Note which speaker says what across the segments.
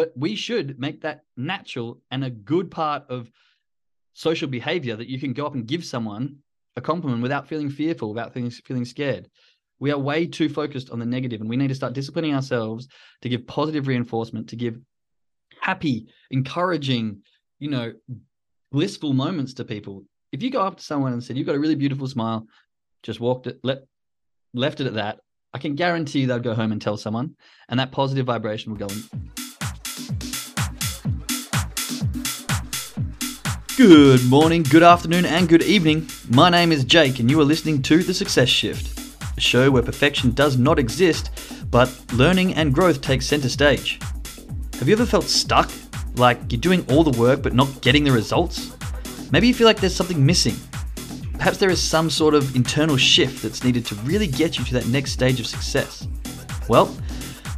Speaker 1: but we should make that natural and a good part of social behavior that you can go up and give someone a compliment without feeling fearful, without feeling, feeling scared. We are way too focused on the negative, and we need to start disciplining ourselves to give positive reinforcement, to give happy, encouraging, you know, blissful moments to people. If you go up to someone and said, You've got a really beautiful smile, just walked it, let, left it at that, I can guarantee you they'll go home and tell someone, and that positive vibration will go. Good morning, good afternoon, and good evening. My name is Jake, and you are listening to The Success Shift, a show where perfection does not exist, but learning and growth take center stage. Have you ever felt stuck? Like you're doing all the work but not getting the results? Maybe you feel like there's something missing. Perhaps there is some sort of internal shift that's needed to really get you to that next stage of success. Well,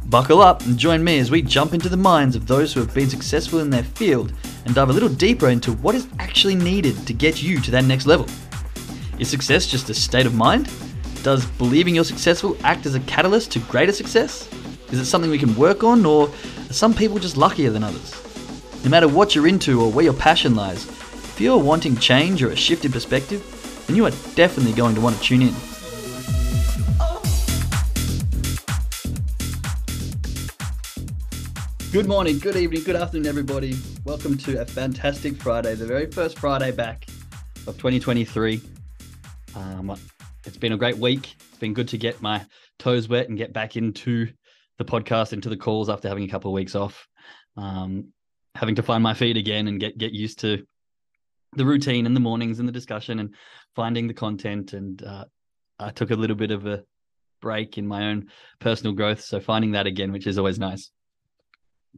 Speaker 1: buckle up and join me as we jump into the minds of those who have been successful in their field and dive a little deeper into what is actually needed to get you to that next level. Is success just a state of mind? Does believing you're successful act as a catalyst to greater success? Is it something we can work on, or are some people just luckier than others? No matter what you're into or where your passion lies, if you're wanting change or a shift in perspective, then you are definitely going to want to tune in. Good morning, good evening, good afternoon, everybody. Welcome to a fantastic Friday, the very first Friday back of 2023. Um, it's been a great week. It's been good to get my toes wet and get back into the podcast, into the calls after having a couple of weeks off. Um, having to find my feet again and get get used to the routine and the mornings and the discussion and finding the content. And uh, I took a little bit of a break in my own personal growth, so finding that again, which is always nice.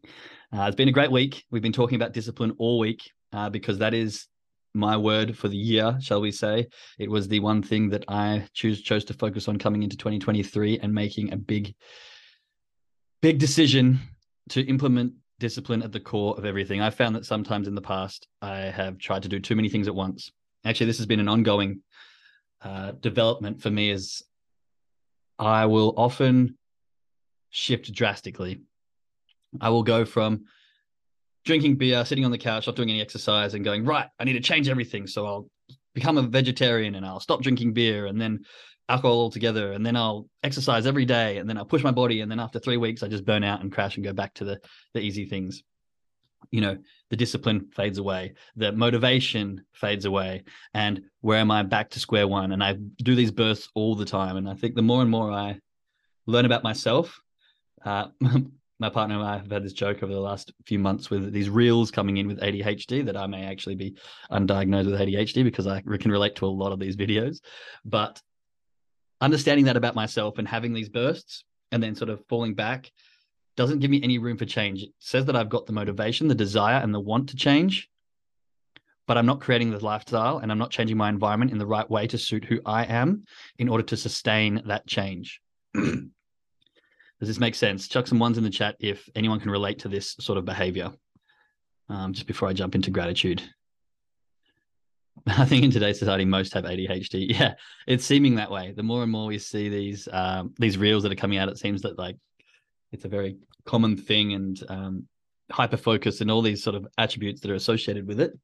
Speaker 1: Uh, it's been a great week. We've been talking about discipline all week uh, because that is my word for the year, shall we say. It was the one thing that I choose chose to focus on coming into 2023 and making a big, big decision to implement discipline at the core of everything. I found that sometimes in the past I have tried to do too many things at once. Actually, this has been an ongoing uh, development for me as I will often shift drastically I will go from drinking beer, sitting on the couch, not doing any exercise, and going, right, I need to change everything. So I'll become a vegetarian and I'll stop drinking beer and then alcohol altogether. And then I'll exercise every day and then I'll push my body. And then after three weeks, I just burn out and crash and go back to the, the easy things. You know, the discipline fades away, the motivation fades away. And where am I back to square one? And I do these bursts all the time. And I think the more and more I learn about myself, uh, my partner and I have had this joke over the last few months with these reels coming in with ADHD that I may actually be undiagnosed with ADHD because I can relate to a lot of these videos. But understanding that about myself and having these bursts and then sort of falling back doesn't give me any room for change. It says that I've got the motivation, the desire, and the want to change, but I'm not creating the lifestyle and I'm not changing my environment in the right way to suit who I am in order to sustain that change. Does this make sense? Chuck some ones in the chat if anyone can relate to this sort of behavior. Um, just before I jump into gratitude. I think in today's society, most have ADHD. Yeah, it's seeming that way. The more and more we see these um, these reels that are coming out, it seems that like it's a very common thing and um, hyper focus and all these sort of attributes that are associated with it.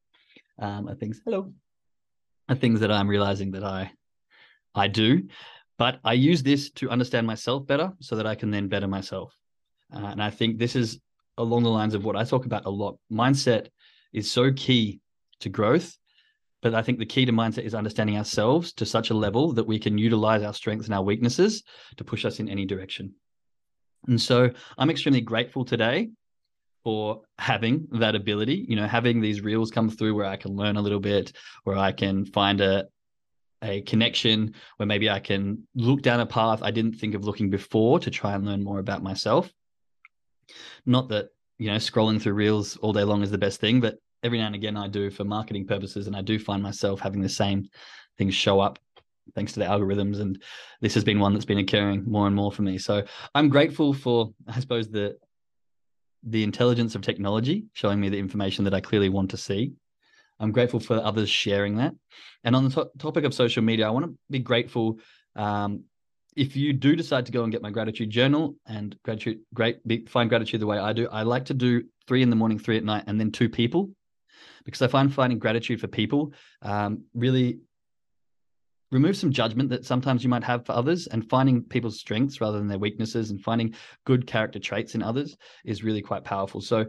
Speaker 1: Um, are things hello, are things that I'm realizing that I I do. But I use this to understand myself better so that I can then better myself. Uh, and I think this is along the lines of what I talk about a lot. Mindset is so key to growth. But I think the key to mindset is understanding ourselves to such a level that we can utilize our strengths and our weaknesses to push us in any direction. And so I'm extremely grateful today for having that ability, you know, having these reels come through where I can learn a little bit, where I can find a, a connection where maybe I can look down a path I didn't think of looking before to try and learn more about myself. Not that, you know, scrolling through reels all day long is the best thing, but every now and again I do for marketing purposes. And I do find myself having the same things show up thanks to the algorithms. And this has been one that's been occurring more and more for me. So I'm grateful for, I suppose, the the intelligence of technology showing me the information that I clearly want to see I'm grateful for others sharing that. And on the to- topic of social media, I want to be grateful um, if you do decide to go and get my gratitude journal and gratitude, great, be, find gratitude the way I do, I like to do three in the morning, three at night, and then two people, because I find finding gratitude for people um, really remove some judgment that sometimes you might have for others and finding people's strengths rather than their weaknesses and finding good character traits in others is really quite powerful. So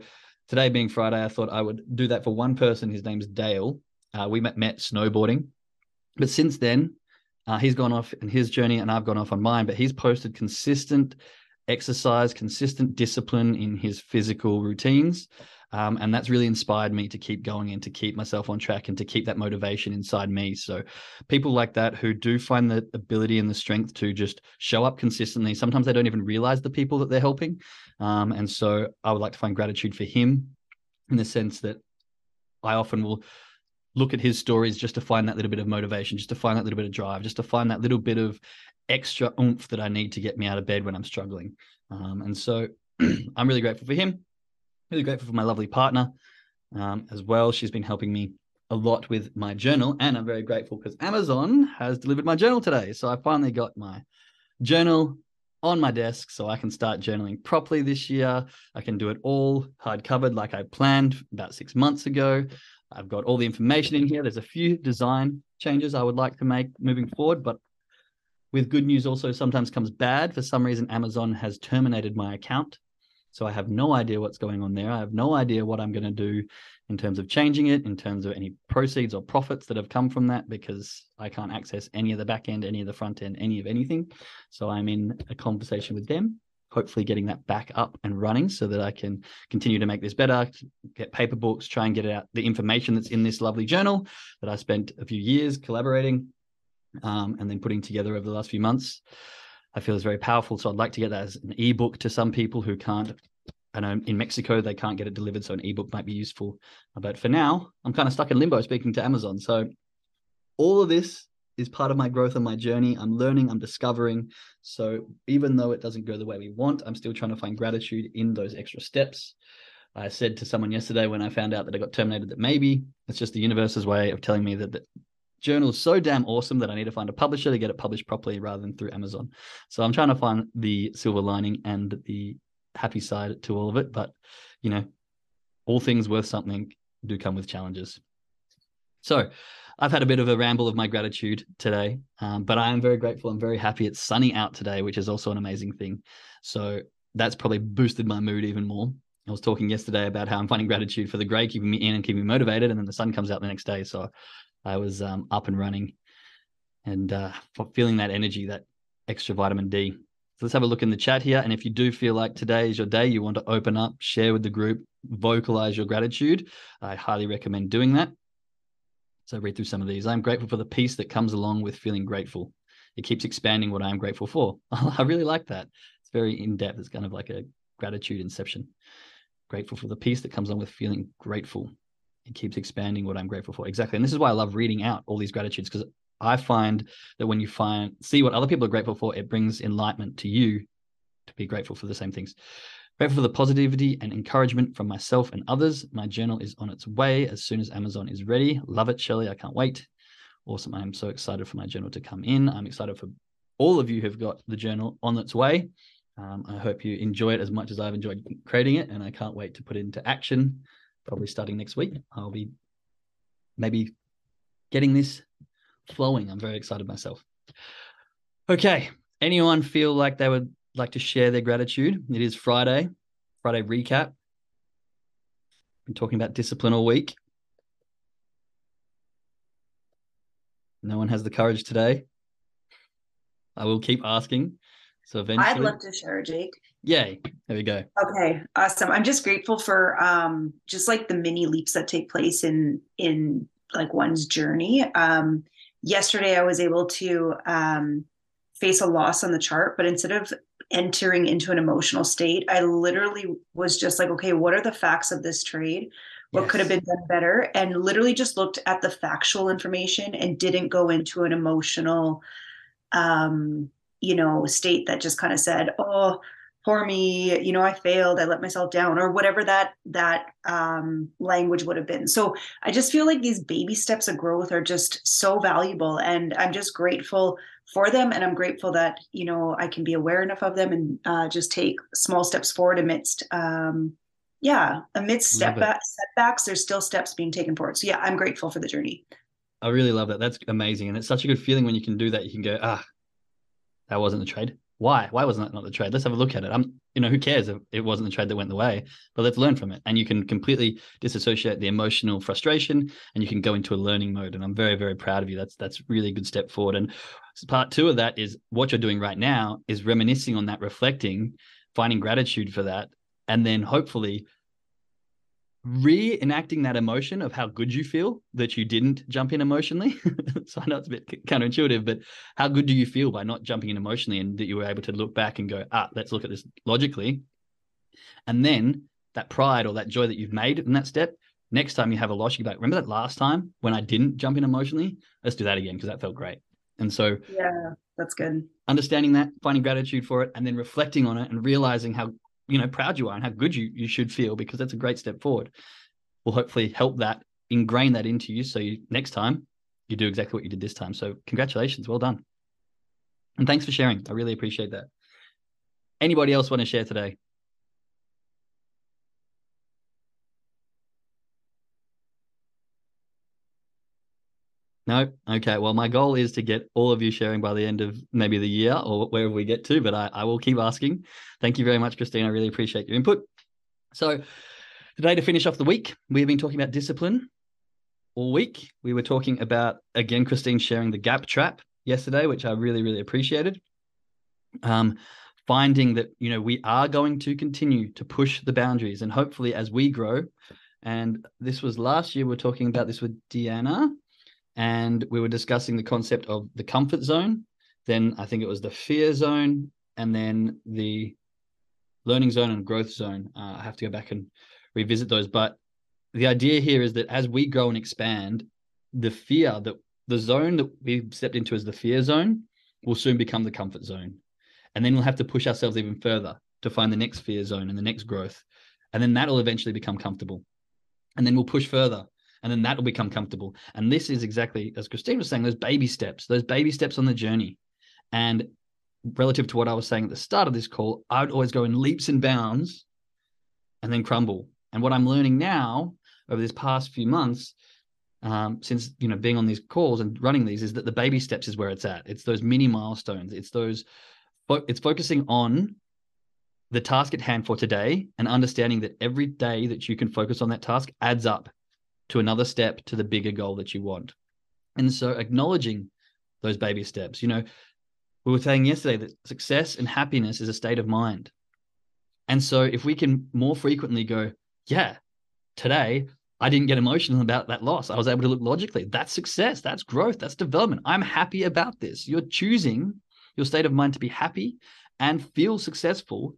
Speaker 1: today being Friday, I thought I would do that for one person. His name's Dale. Uh, we met, met snowboarding, but since then, uh, he's gone off in his journey and I've gone off on mine, but he's posted consistent exercise, consistent discipline in his physical routines. Um, and that's really inspired me to keep going and to keep myself on track and to keep that motivation inside me. So, people like that who do find the ability and the strength to just show up consistently, sometimes they don't even realize the people that they're helping. Um, and so, I would like to find gratitude for him in the sense that I often will look at his stories just to find that little bit of motivation, just to find that little bit of drive, just to find that little bit of extra oomph that I need to get me out of bed when I'm struggling. Um, and so I'm really grateful for him, really grateful for my lovely partner um, as well. She's been helping me a lot with my journal, and I'm very grateful because Amazon has delivered my journal today. So I finally got my journal on my desk so I can start journaling properly this year. I can do it all hard covered like I planned about six months ago. I've got all the information in here. There's a few design changes I would like to make moving forward, but with good news also sometimes comes bad. For some reason, Amazon has terminated my account. So I have no idea what's going on there. I have no idea what I'm going to do in terms of changing it, in terms of any proceeds or profits that have come from that, because I can't access any of the back end, any of the front end, any of anything. So I'm in a conversation with them hopefully getting that back up and running so that I can continue to make this better, get paper books, try and get out the information that's in this lovely journal that I spent a few years collaborating um, and then putting together over the last few months. I feel is very powerful. So I'd like to get that as an ebook to some people who can't. I know in Mexico they can't get it delivered, so an ebook might be useful. But for now, I'm kind of stuck in limbo speaking to Amazon. So all of this is part of my growth and my journey. I'm learning, I'm discovering. So even though it doesn't go the way we want, I'm still trying to find gratitude in those extra steps. I said to someone yesterday when I found out that I got terminated that maybe it's just the universe's way of telling me that the journal is so damn awesome that I need to find a publisher to get it published properly rather than through Amazon. So I'm trying to find the silver lining and the happy side to all of it. But, you know, all things worth something do come with challenges. So I've had a bit of a ramble of my gratitude today, um, but I am very grateful. I'm very happy it's sunny out today, which is also an amazing thing. So that's probably boosted my mood even more. I was talking yesterday about how I'm finding gratitude for the grey keeping me in and keeping me motivated, and then the sun comes out the next day. So I was um, up and running and uh, feeling that energy, that extra vitamin D. So let's have a look in the chat here. And if you do feel like today is your day, you want to open up, share with the group, vocalize your gratitude, I highly recommend doing that. So read through some of these. I'm grateful for the peace that comes along with feeling grateful. It keeps expanding what I'm grateful for. I really like that. It's very in depth. It's kind of like a gratitude inception. Grateful for the peace that comes along with feeling grateful. It keeps expanding what I'm grateful for. Exactly. And this is why I love reading out all these gratitudes because I find that when you find see what other people are grateful for, it brings enlightenment to you to be grateful for the same things. Grateful for the positivity and encouragement from myself and others. My journal is on its way as soon as Amazon is ready. Love it, Shelley. I can't wait. Awesome. I'm so excited for my journal to come in. I'm excited for all of you who've got the journal on its way. Um, I hope you enjoy it as much as I've enjoyed creating it, and I can't wait to put it into action. Probably starting next week. I'll be maybe getting this flowing. I'm very excited myself. Okay. Anyone feel like they would like to share their gratitude. It is Friday, Friday recap. Been talking about discipline all week. No one has the courage today. I will keep asking. So eventually,
Speaker 2: I'd love to share, Jake.
Speaker 1: Yay! There we go.
Speaker 2: Okay, awesome. I'm just grateful for um, just like the mini leaps that take place in in like one's journey. Um, yesterday, I was able to um, face a loss on the chart, but instead of entering into an emotional state, I literally was just like, okay, what are the facts of this trade? What yes. could have been done better? And literally just looked at the factual information and didn't go into an emotional, um, you know, state that just kind of said, oh, poor me you know i failed i let myself down or whatever that that um, language would have been. So i just feel like these baby steps of growth are just so valuable and i'm just grateful for them and i'm grateful that you know i can be aware enough of them and uh, just take small steps forward amidst um, yeah amidst step back, setbacks there's still steps being taken forward. So yeah i'm grateful for the journey.
Speaker 1: I really love that. That's amazing and it's such a good feeling when you can do that. You can go ah that wasn't the trade why? Why wasn't that not the trade? Let's have a look at it. I'm, you know, who cares if it wasn't the trade that went the way, but let's learn from it. And you can completely disassociate the emotional frustration and you can go into a learning mode. And I'm very, very proud of you. That's that's really a good step forward. And part two of that is what you're doing right now is reminiscing on that, reflecting, finding gratitude for that, and then hopefully reenacting that emotion of how good you feel that you didn't jump in emotionally. so I know it's a bit counterintuitive, but how good do you feel by not jumping in emotionally and that you were able to look back and go, ah, let's look at this logically. And then that pride or that joy that you've made in that step, next time you have a loss, you go back, remember that last time when I didn't jump in emotionally? Let's do that again because that felt great. And so,
Speaker 2: yeah, that's good.
Speaker 1: Understanding that, finding gratitude for it, and then reflecting on it and realizing how you know proud you are and how good you you should feel because that's a great step forward. Will hopefully help that ingrain that into you so you next time you do exactly what you did this time. So congratulations. Well done. And thanks for sharing. I really appreciate that. Anybody else want to share today No. Okay. Well, my goal is to get all of you sharing by the end of maybe the year or wherever we get to, but I, I will keep asking. Thank you very much, Christine. I really appreciate your input. So, today to finish off the week, we've been talking about discipline all week. We were talking about, again, Christine sharing the gap trap yesterday, which I really, really appreciated. Um, finding that, you know, we are going to continue to push the boundaries and hopefully as we grow, and this was last year, we are talking about this with Deanna and we were discussing the concept of the comfort zone. Then I think it was the fear zone, and then the learning zone and growth zone. Uh, I have to go back and revisit those. But the idea here is that as we grow and expand, the fear that the zone that we stepped into as the fear zone will soon become the comfort zone. And then we'll have to push ourselves even further to find the next fear zone and the next growth. And then that'll eventually become comfortable. And then we'll push further and then that will become comfortable. And this is exactly as Christine was saying, those baby steps, those baby steps on the journey. And relative to what I was saying at the start of this call, I would always go in leaps and bounds and then crumble. And what I'm learning now over this past few months, um, since you know being on these calls and running these, is that the baby steps is where it's at. It's those mini milestones. It's those. It's focusing on the task at hand for today and understanding that every day that you can focus on that task adds up to another step to the bigger goal that you want. And so acknowledging those baby steps, you know, we were saying yesterday that success and happiness is a state of mind. And so if we can more frequently go, yeah, today I didn't get emotional about that loss. I was able to look logically. That's success. That's growth. That's development. I'm happy about this. You're choosing your state of mind to be happy and feel successful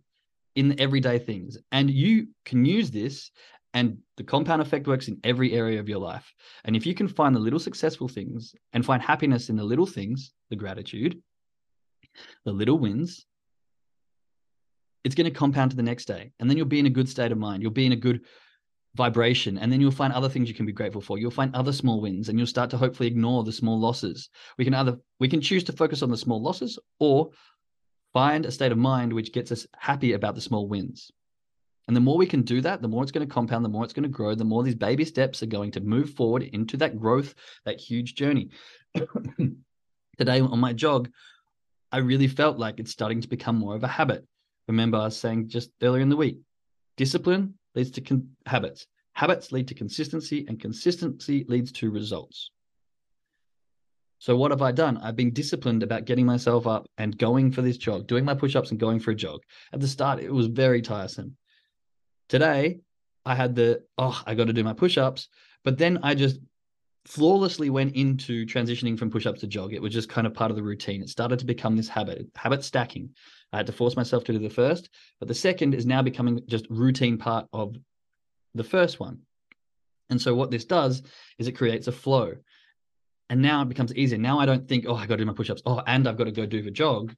Speaker 1: in everyday things. And you can use this and the compound effect works in every area of your life. And if you can find the little successful things and find happiness in the little things, the gratitude, the little wins, it's going to compound to the next day. And then you'll be in a good state of mind. You'll be in a good vibration. And then you'll find other things you can be grateful for. You'll find other small wins and you'll start to hopefully ignore the small losses. We can either we can choose to focus on the small losses or find a state of mind which gets us happy about the small wins. And the more we can do that, the more it's going to compound, the more it's going to grow, the more these baby steps are going to move forward into that growth, that huge journey. Today on my jog, I really felt like it's starting to become more of a habit. Remember, I was saying just earlier in the week discipline leads to con- habits, habits lead to consistency, and consistency leads to results. So, what have I done? I've been disciplined about getting myself up and going for this jog, doing my push ups and going for a jog. At the start, it was very tiresome. Today, I had the, oh, I got to do my push ups. But then I just flawlessly went into transitioning from push ups to jog. It was just kind of part of the routine. It started to become this habit, habit stacking. I had to force myself to do the first, but the second is now becoming just routine part of the first one. And so what this does is it creates a flow. And now it becomes easier. Now I don't think, oh, I got to do my push ups. Oh, and I've got to go do the jog.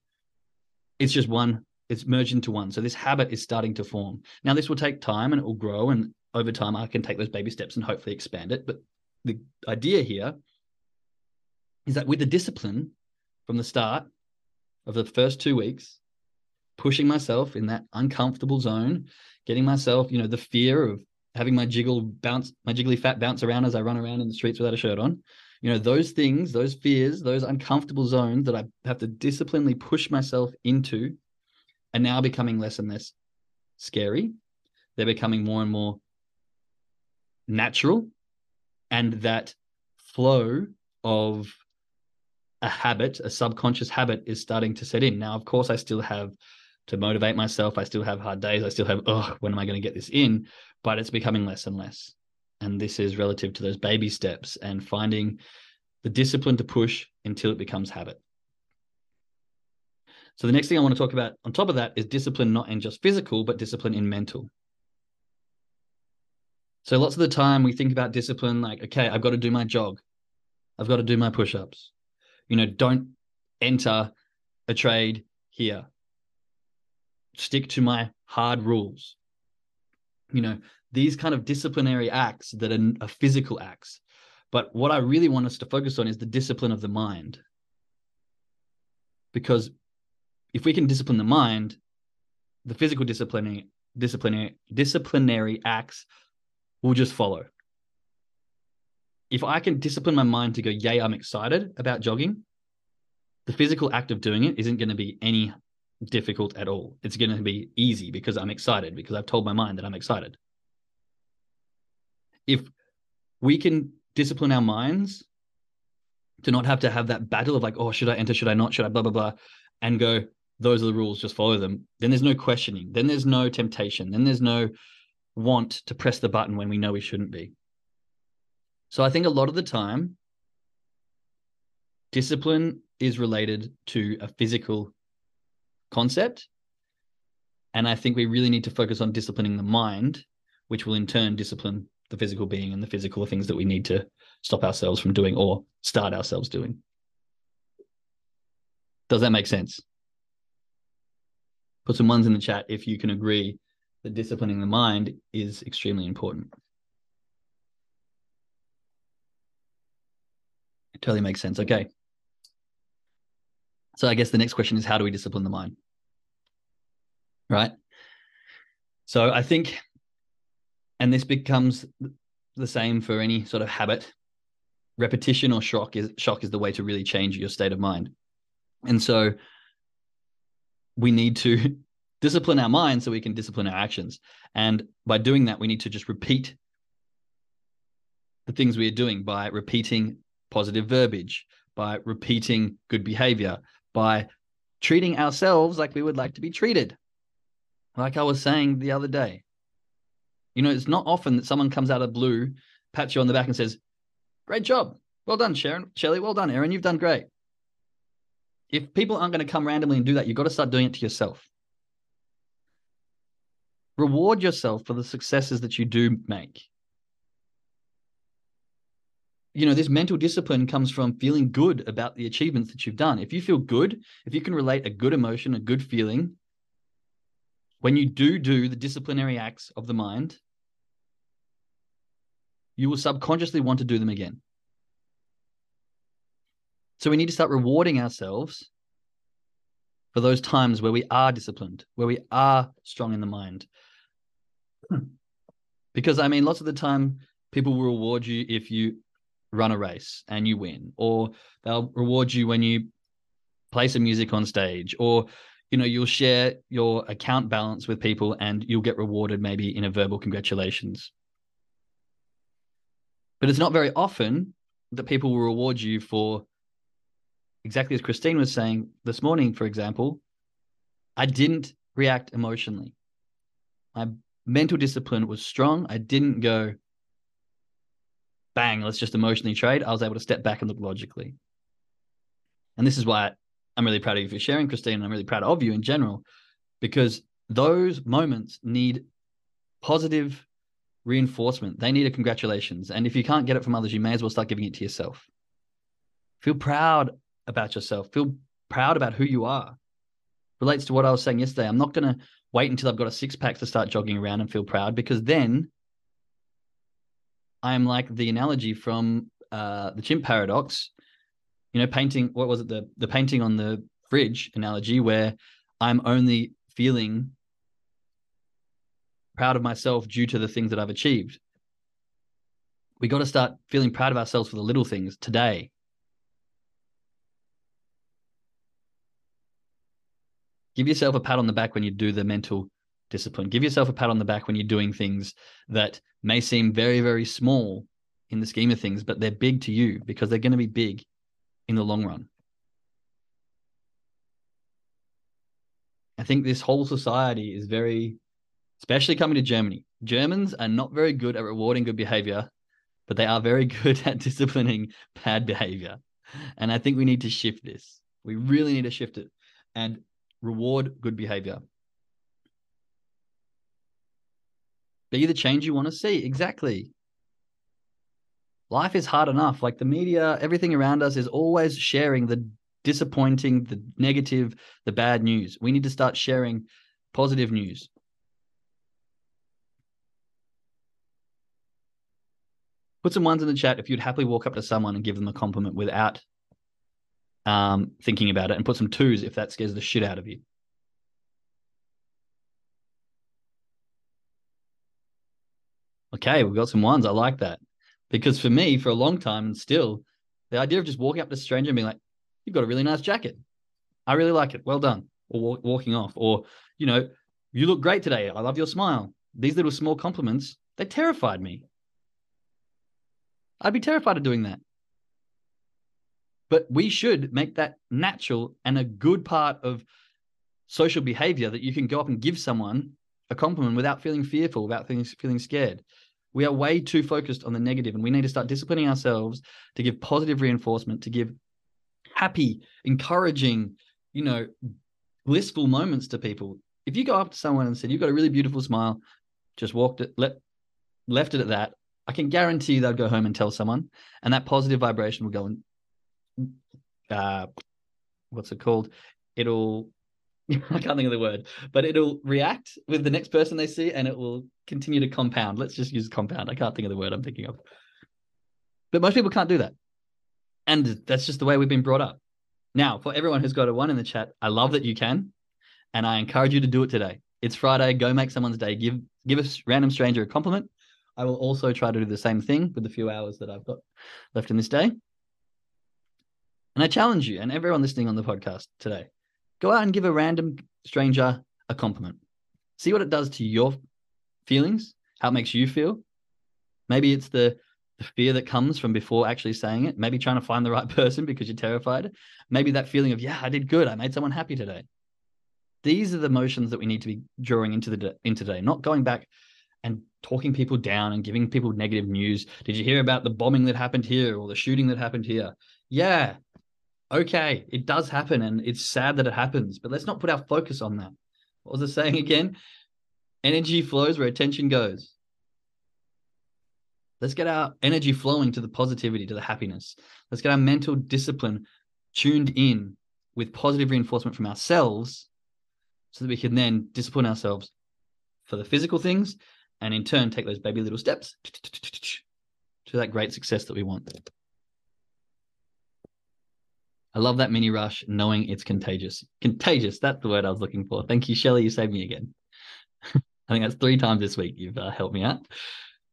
Speaker 1: It's just one it's merged into one. So this habit is starting to form. Now, this will take time and it will grow. And over time, I can take those baby steps and hopefully expand it. But the idea here is that with the discipline from the start of the first two weeks, pushing myself in that uncomfortable zone, getting myself, you know, the fear of having my jiggle bounce, my jiggly fat bounce around as I run around in the streets without a shirt on. You know, those things, those fears, those uncomfortable zones that I have to disciplinely push myself into are now becoming less and less scary. They're becoming more and more natural. And that flow of a habit, a subconscious habit, is starting to set in. Now, of course, I still have to motivate myself. I still have hard days. I still have, oh, when am I going to get this in? But it's becoming less and less. And this is relative to those baby steps and finding the discipline to push until it becomes habit. So the next thing I want to talk about on top of that is discipline, not in just physical, but discipline in mental. So lots of the time we think about discipline like, okay, I've got to do my jog. I've got to do my push-ups. You know, don't enter a trade here. Stick to my hard rules. You know, these kind of disciplinary acts that are, are physical acts. But what I really want us to focus on is the discipline of the mind. Because if we can discipline the mind, the physical disciplinary disciplinary disciplinary acts will just follow. If I can discipline my mind to go, yay, I'm excited about jogging, the physical act of doing it isn't going to be any difficult at all. It's going to be easy because I'm excited, because I've told my mind that I'm excited. If we can discipline our minds to not have to have that battle of like, oh, should I enter? Should I not? Should I blah, blah, blah? And go, those are the rules, just follow them. Then there's no questioning. Then there's no temptation. Then there's no want to press the button when we know we shouldn't be. So I think a lot of the time, discipline is related to a physical concept. And I think we really need to focus on disciplining the mind, which will in turn discipline the physical being and the physical things that we need to stop ourselves from doing or start ourselves doing. Does that make sense? Put some ones in the chat if you can agree that disciplining the mind is extremely important. It totally makes sense. Okay. So I guess the next question is how do we discipline the mind? Right. So I think, and this becomes the same for any sort of habit. Repetition or shock is shock is the way to really change your state of mind. And so we need to discipline our minds so we can discipline our actions. And by doing that, we need to just repeat the things we are doing by repeating positive verbiage, by repeating good behavior, by treating ourselves like we would like to be treated. Like I was saying the other day. You know, it's not often that someone comes out of blue, pats you on the back and says, Great job. Well done, Sharon. Shelley, well done, Aaron. You've done great. If people aren't going to come randomly and do that, you've got to start doing it to yourself. Reward yourself for the successes that you do make. You know this mental discipline comes from feeling good about the achievements that you've done. If you feel good if you can relate a good emotion a good feeling when you do do the disciplinary acts of the mind you will subconsciously want to do them again so we need to start rewarding ourselves for those times where we are disciplined where we are strong in the mind because I mean, lots of the time, people will reward you if you run a race and you win, or they'll reward you when you play some music on stage, or you know, you'll share your account balance with people and you'll get rewarded maybe in a verbal congratulations. But it's not very often that people will reward you for exactly as Christine was saying this morning, for example, I didn't react emotionally. My mental discipline was strong. I didn't go bang, let's just emotionally trade. I was able to step back and look logically. And this is why I'm really proud of you for sharing, Christine. And I'm really proud of you in general, because those moments need positive reinforcement. They need a congratulations. And if you can't get it from others, you may as well start giving it to yourself. Feel proud about yourself. Feel proud about who you are. relates to what I was saying yesterday. I'm not going to wait until I've got a six pack to start jogging around and feel proud because then I'm like the analogy from uh, the chimp paradox. You know, painting. What was it? The the painting on the fridge analogy, where I'm only feeling proud of myself due to the things that I've achieved. We got to start feeling proud of ourselves for the little things today. Give yourself a pat on the back when you do the mental discipline. Give yourself a pat on the back when you're doing things that may seem very, very small in the scheme of things, but they're big to you because they're going to be big in the long run. I think this whole society is very, especially coming to Germany. Germans are not very good at rewarding good behavior, but they are very good at disciplining bad behavior. And I think we need to shift this. We really need to shift it and reward good behavior. Be the change you want to see. Exactly. Life is hard enough. Like the media, everything around us is always sharing the disappointing, the negative, the bad news. We need to start sharing positive news. Put some ones in the chat if you'd happily walk up to someone and give them a compliment without um, thinking about it, and put some twos if that scares the shit out of you. Okay, we've got some ones. I like that. Because for me, for a long time and still, the idea of just walking up to a stranger and being like, you've got a really nice jacket. I really like it. Well done. Or walk, walking off. Or, you know, you look great today. I love your smile. These little small compliments, they terrified me. I'd be terrified of doing that. But we should make that natural and a good part of social behavior that you can go up and give someone a compliment without feeling fearful, without feeling, feeling scared. We are way too focused on the negative, and we need to start disciplining ourselves to give positive reinforcement, to give happy, encouraging, you know, blissful moments to people. If you go up to someone and said, You've got a really beautiful smile, just walked it, let, left it at that, I can guarantee you they'll go home and tell someone, and that positive vibration will go and, uh, what's it called? It'll I can't think of the word, but it'll react with the next person they see and it will continue to compound. Let's just use compound. I can't think of the word I'm thinking of. But most people can't do that. And that's just the way we've been brought up. Now, for everyone who's got a one in the chat, I love that you can. And I encourage you to do it today. It's Friday. Go make someone's day. Give give a random stranger a compliment. I will also try to do the same thing with the few hours that I've got left in this day. And I challenge you and everyone listening on the podcast today Go out and give a random stranger a compliment. See what it does to your feelings, how it makes you feel. Maybe it's the, the fear that comes from before actually saying it. Maybe trying to find the right person because you're terrified. Maybe that feeling of, yeah, I did good. I made someone happy today. These are the emotions that we need to be drawing into the into today, not going back and talking people down and giving people negative news. Did you hear about the bombing that happened here or the shooting that happened here? Yeah, okay, it does happen and it's sad that it happens, but let's not put our focus on that. What was I saying again? Energy flows where attention goes. Let's get our energy flowing to the positivity, to the happiness. Let's get our mental discipline tuned in with positive reinforcement from ourselves so that we can then discipline ourselves for the physical things and in turn take those baby little steps to that great success that we want. I love that mini rush, knowing it's contagious. Contagious, that's the word I was looking for. Thank you, Shelly. You saved me again. I think that's three times this week you've uh, helped me out.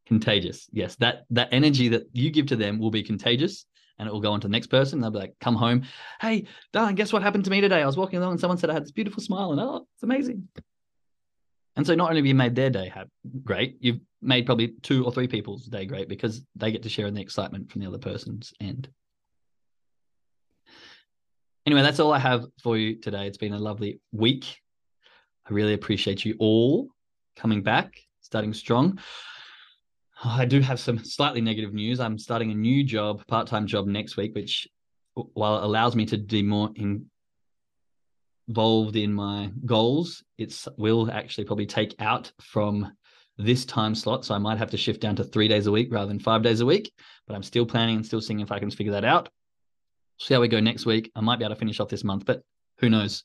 Speaker 1: Contagious. Yes, that that energy that you give to them will be contagious and it will go on to the next person. They'll be like, come home. Hey, darling, guess what happened to me today? I was walking along and someone said I had this beautiful smile and oh, it's amazing. And so not only have you made their day great, you've made probably two or three people's day great because they get to share in the excitement from the other person's end anyway, that's all I have for you today. It's been a lovely week. I really appreciate you all coming back, starting strong. I do have some slightly negative news. I'm starting a new job, part-time job next week, which while it allows me to be more in, involved in my goals, it will actually probably take out from this time slot. So I might have to shift down to three days a week rather than five days a week. But I'm still planning and still seeing if I can figure that out see how we go next week. I might be able to finish off this month, but who knows?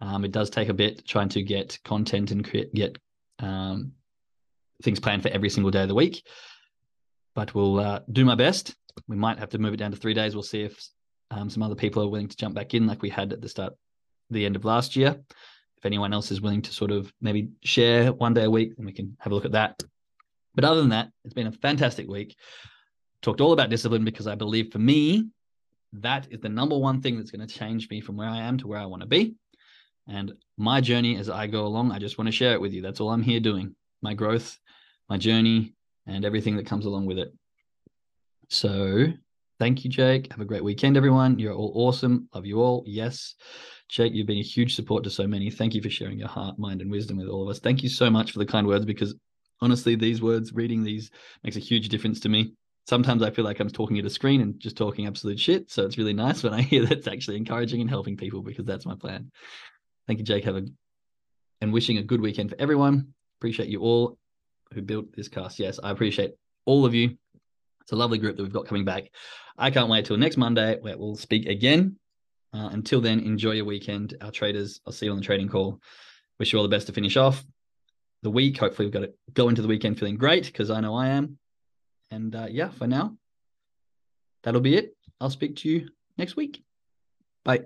Speaker 1: Um, it does take a bit trying to get content and create get um, things planned for every single day of the week. But we'll uh, do my best. We might have to move it down to three days. We'll see if um, some other people are willing to jump back in, like we had at the start, the end of last year. If anyone else is willing to sort of maybe share one day a week, then we can have a look at that. But other than that, it's been a fantastic week. Talked all about discipline because I believe for me, that is the number one thing that's going to change me from where I am to where I want to be. And my journey as I go along, I just want to share it with you. That's all I'm here doing my growth, my journey, and everything that comes along with it. So thank you, Jake. Have a great weekend, everyone. You're all awesome. Love you all. Yes. Jake, you've been a huge support to so many. Thank you for sharing your heart, mind, and wisdom with all of us. Thank you so much for the kind words because honestly, these words, reading these makes a huge difference to me. Sometimes I feel like I'm talking at a screen and just talking absolute shit. So it's really nice when I hear that's actually encouraging and helping people because that's my plan. Thank you, Jake. Have a and wishing a good weekend for everyone. Appreciate you all who built this cast. Yes, I appreciate all of you. It's a lovely group that we've got coming back. I can't wait till next Monday where we'll speak again. Uh, until then, enjoy your weekend. Our traders, I'll see you on the trading call. Wish you all the best to finish off the week. Hopefully, we've got to go into the weekend feeling great because I know I am. And uh, yeah, for now, that'll be it. I'll speak to you next week. Bye.